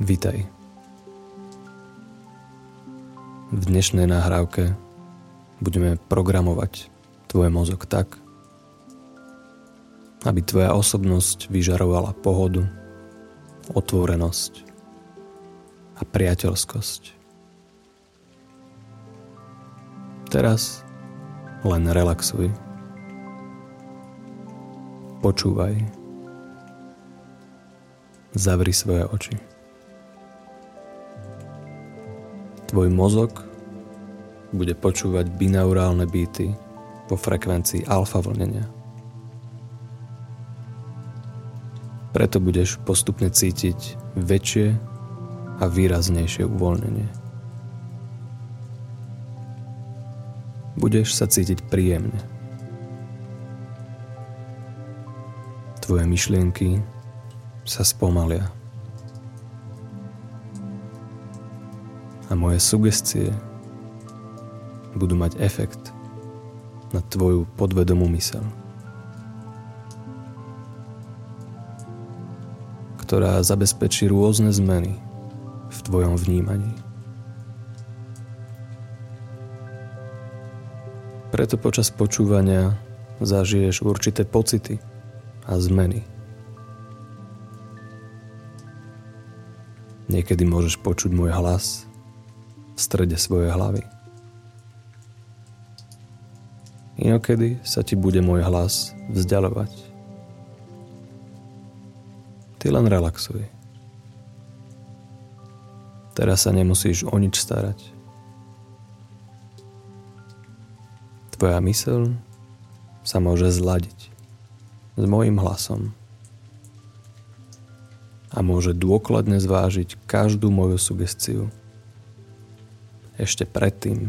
Vítaj. V dnešnej nahrávke budeme programovať tvoj mozog tak, aby tvoja osobnosť vyžarovala pohodu, otvorenosť a priateľskosť. Teraz len relaxuj. Počúvaj. Zavri svoje oči. Tvoj mozog bude počúvať binaurálne byty vo frekvencii alfa vlnenia. Preto budeš postupne cítiť väčšie a výraznejšie uvoľnenie. Budeš sa cítiť príjemne. Tvoje myšlienky sa spomalia. A moje sugestie budú mať efekt na tvoju podvedomú mysel, ktorá zabezpečí rôzne zmeny v tvojom vnímaní. Preto počas počúvania zažiješ určité pocity a zmeny. Niekedy môžeš počuť môj hlas strede svojej hlavy. Inokedy sa ti bude môj hlas vzdialovať. Ty len relaxuj. Teraz sa nemusíš o nič starať. Tvoja mysel sa môže zladiť s mojim hlasom a môže dôkladne zvážiť každú moju sugestiu ešte predtým,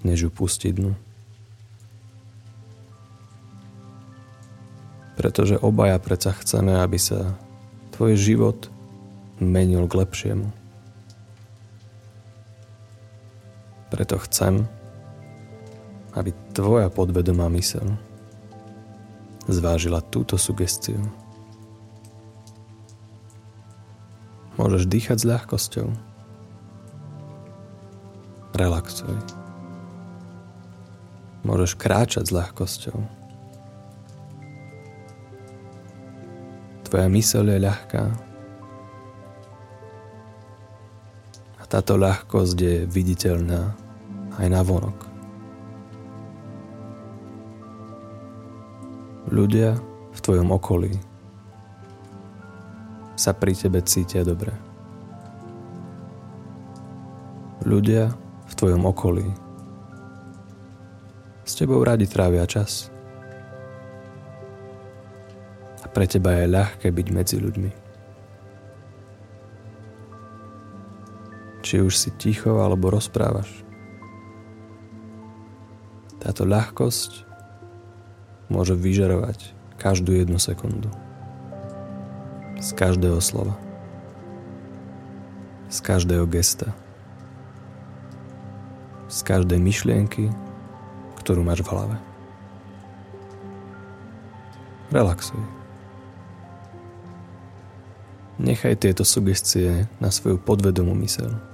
než ju pustí dnu. Pretože obaja predsa chceme, aby sa tvoj život menil k lepšiemu. Preto chcem, aby tvoja podvedomá mysel zvážila túto sugestiu. Môžeš dýchať s ľahkosťou relaxuj. Môžeš kráčať s ľahkosťou. Tvoja myseľ je ľahká. A táto ľahkosť je viditeľná aj na vonok. Ľudia v tvojom okolí sa pri tebe cítia dobre. Ľudia v tvojom okolí. S tebou radi trávia čas. A pre teba je ľahké byť medzi ľuďmi. Či už si ticho alebo rozprávaš. Táto ľahkosť môže vyžarovať každú jednu sekundu. Z každého slova. Z každého gesta z každej myšlienky, ktorú máš v hlave. Relaxuj. Nechaj tieto sugestie na svoju podvedomú myseľ.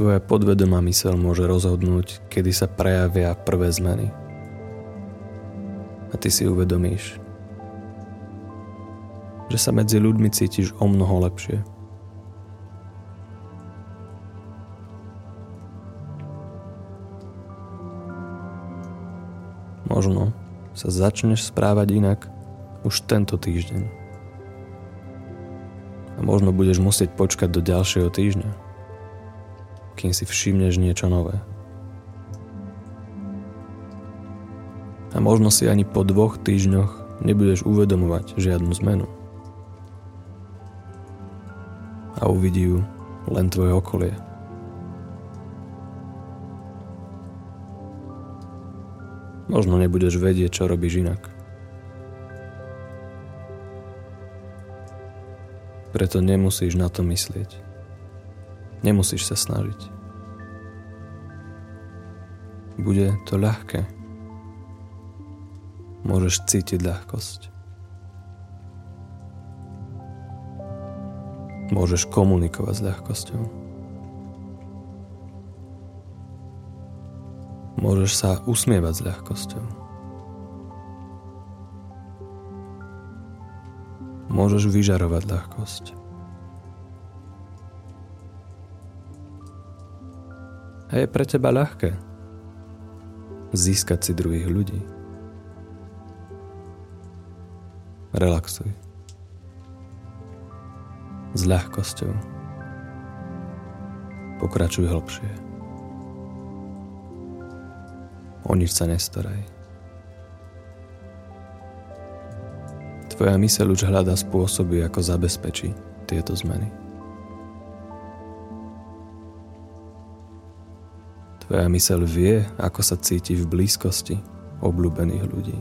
Tvoja podvedomá mysel môže rozhodnúť, kedy sa prejavia prvé zmeny. A ty si uvedomíš, že sa medzi ľuďmi cítiš o mnoho lepšie. Možno sa začneš správať inak už tento týždeň. A možno budeš musieť počkať do ďalšieho týždňa kým si všimneš niečo nové. A možno si ani po dvoch týždňoch nebudeš uvedomovať žiadnu zmenu. A uvidí ju len tvoje okolie. Možno nebudeš vedieť, čo robíš inak. Preto nemusíš na to myslieť. Nemusíš sa snažiť. Bude to ľahké. Môžeš cítiť ľahkosť. Môžeš komunikovať s ľahkosťou. Môžeš sa usmievať s ľahkosťou. Môžeš vyžarovať ľahkosť. A je pre teba ľahké získať si druhých ľudí. Relaxuj s ľahkosťou. Pokračuj hlbšie. O nič sa nestaraj. Tvoja myseľ už hľadá spôsoby, ako zabezpečí tieto zmeny. Tvoja myseľ vie, ako sa cíti v blízkosti obľúbených ľudí.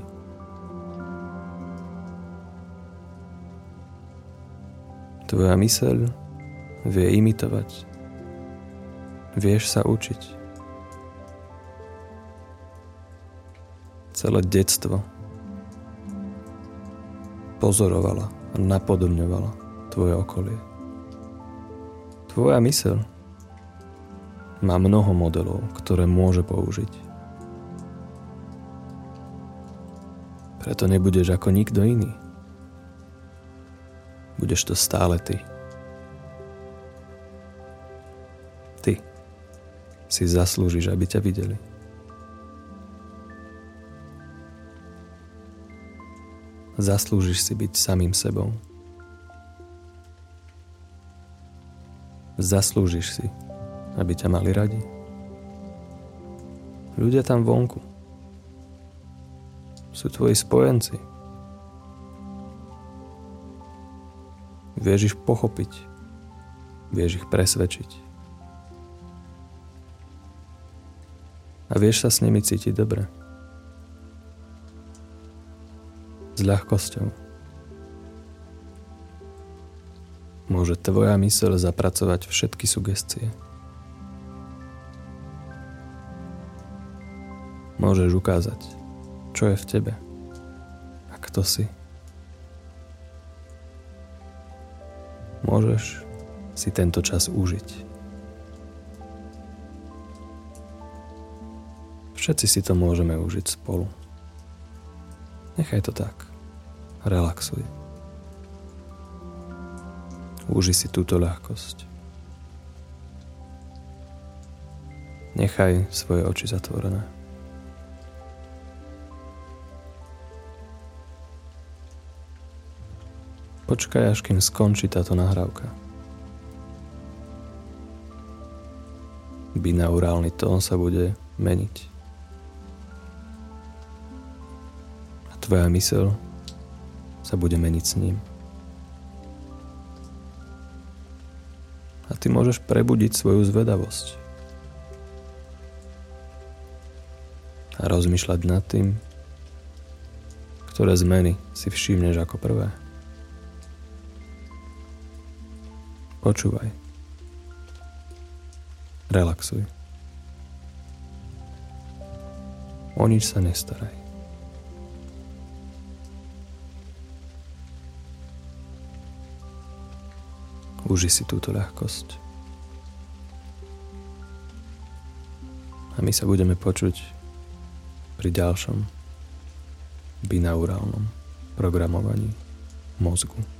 Tvoja myseľ vie imitovať. Vieš sa učiť. Celé detstvo pozorovala a napodobňovala tvoje okolie. Tvoja myseľ má mnoho modelov, ktoré môže použiť. Preto nebudeš ako nikto iný. Budeš to stále ty. Ty si zaslúžiš, aby ťa videli. Zaslúžiš si byť samým sebou. Zaslúžiš si, aby ťa mali radi. Ľudia tam vonku sú tvoji spojenci. Vieš ich pochopiť. Vieš ich presvedčiť. A vieš sa s nimi cítiť dobre. S ľahkosťou. Môže tvoja myseľ zapracovať všetky sugestie. Môžeš ukázať, čo je v tebe a kto si. Môžeš si tento čas užiť. Všetci si to môžeme užiť spolu. Nechaj to tak. Relaxuj. Uži si túto ľahkosť. Nechaj svoje oči zatvorené. Počkaj, až kým skončí táto nahrávka. Binaurálny tón sa bude meniť. A tvoja mysel sa bude meniť s ním. A ty môžeš prebudiť svoju zvedavosť. A rozmýšľať nad tým, ktoré zmeny si všimneš ako prvé. Počúvaj. Relaxuj. O nič sa nestaraj. Uži si túto ľahkosť. A my sa budeme počuť pri ďalšom binaurálnom programovaní mozgu.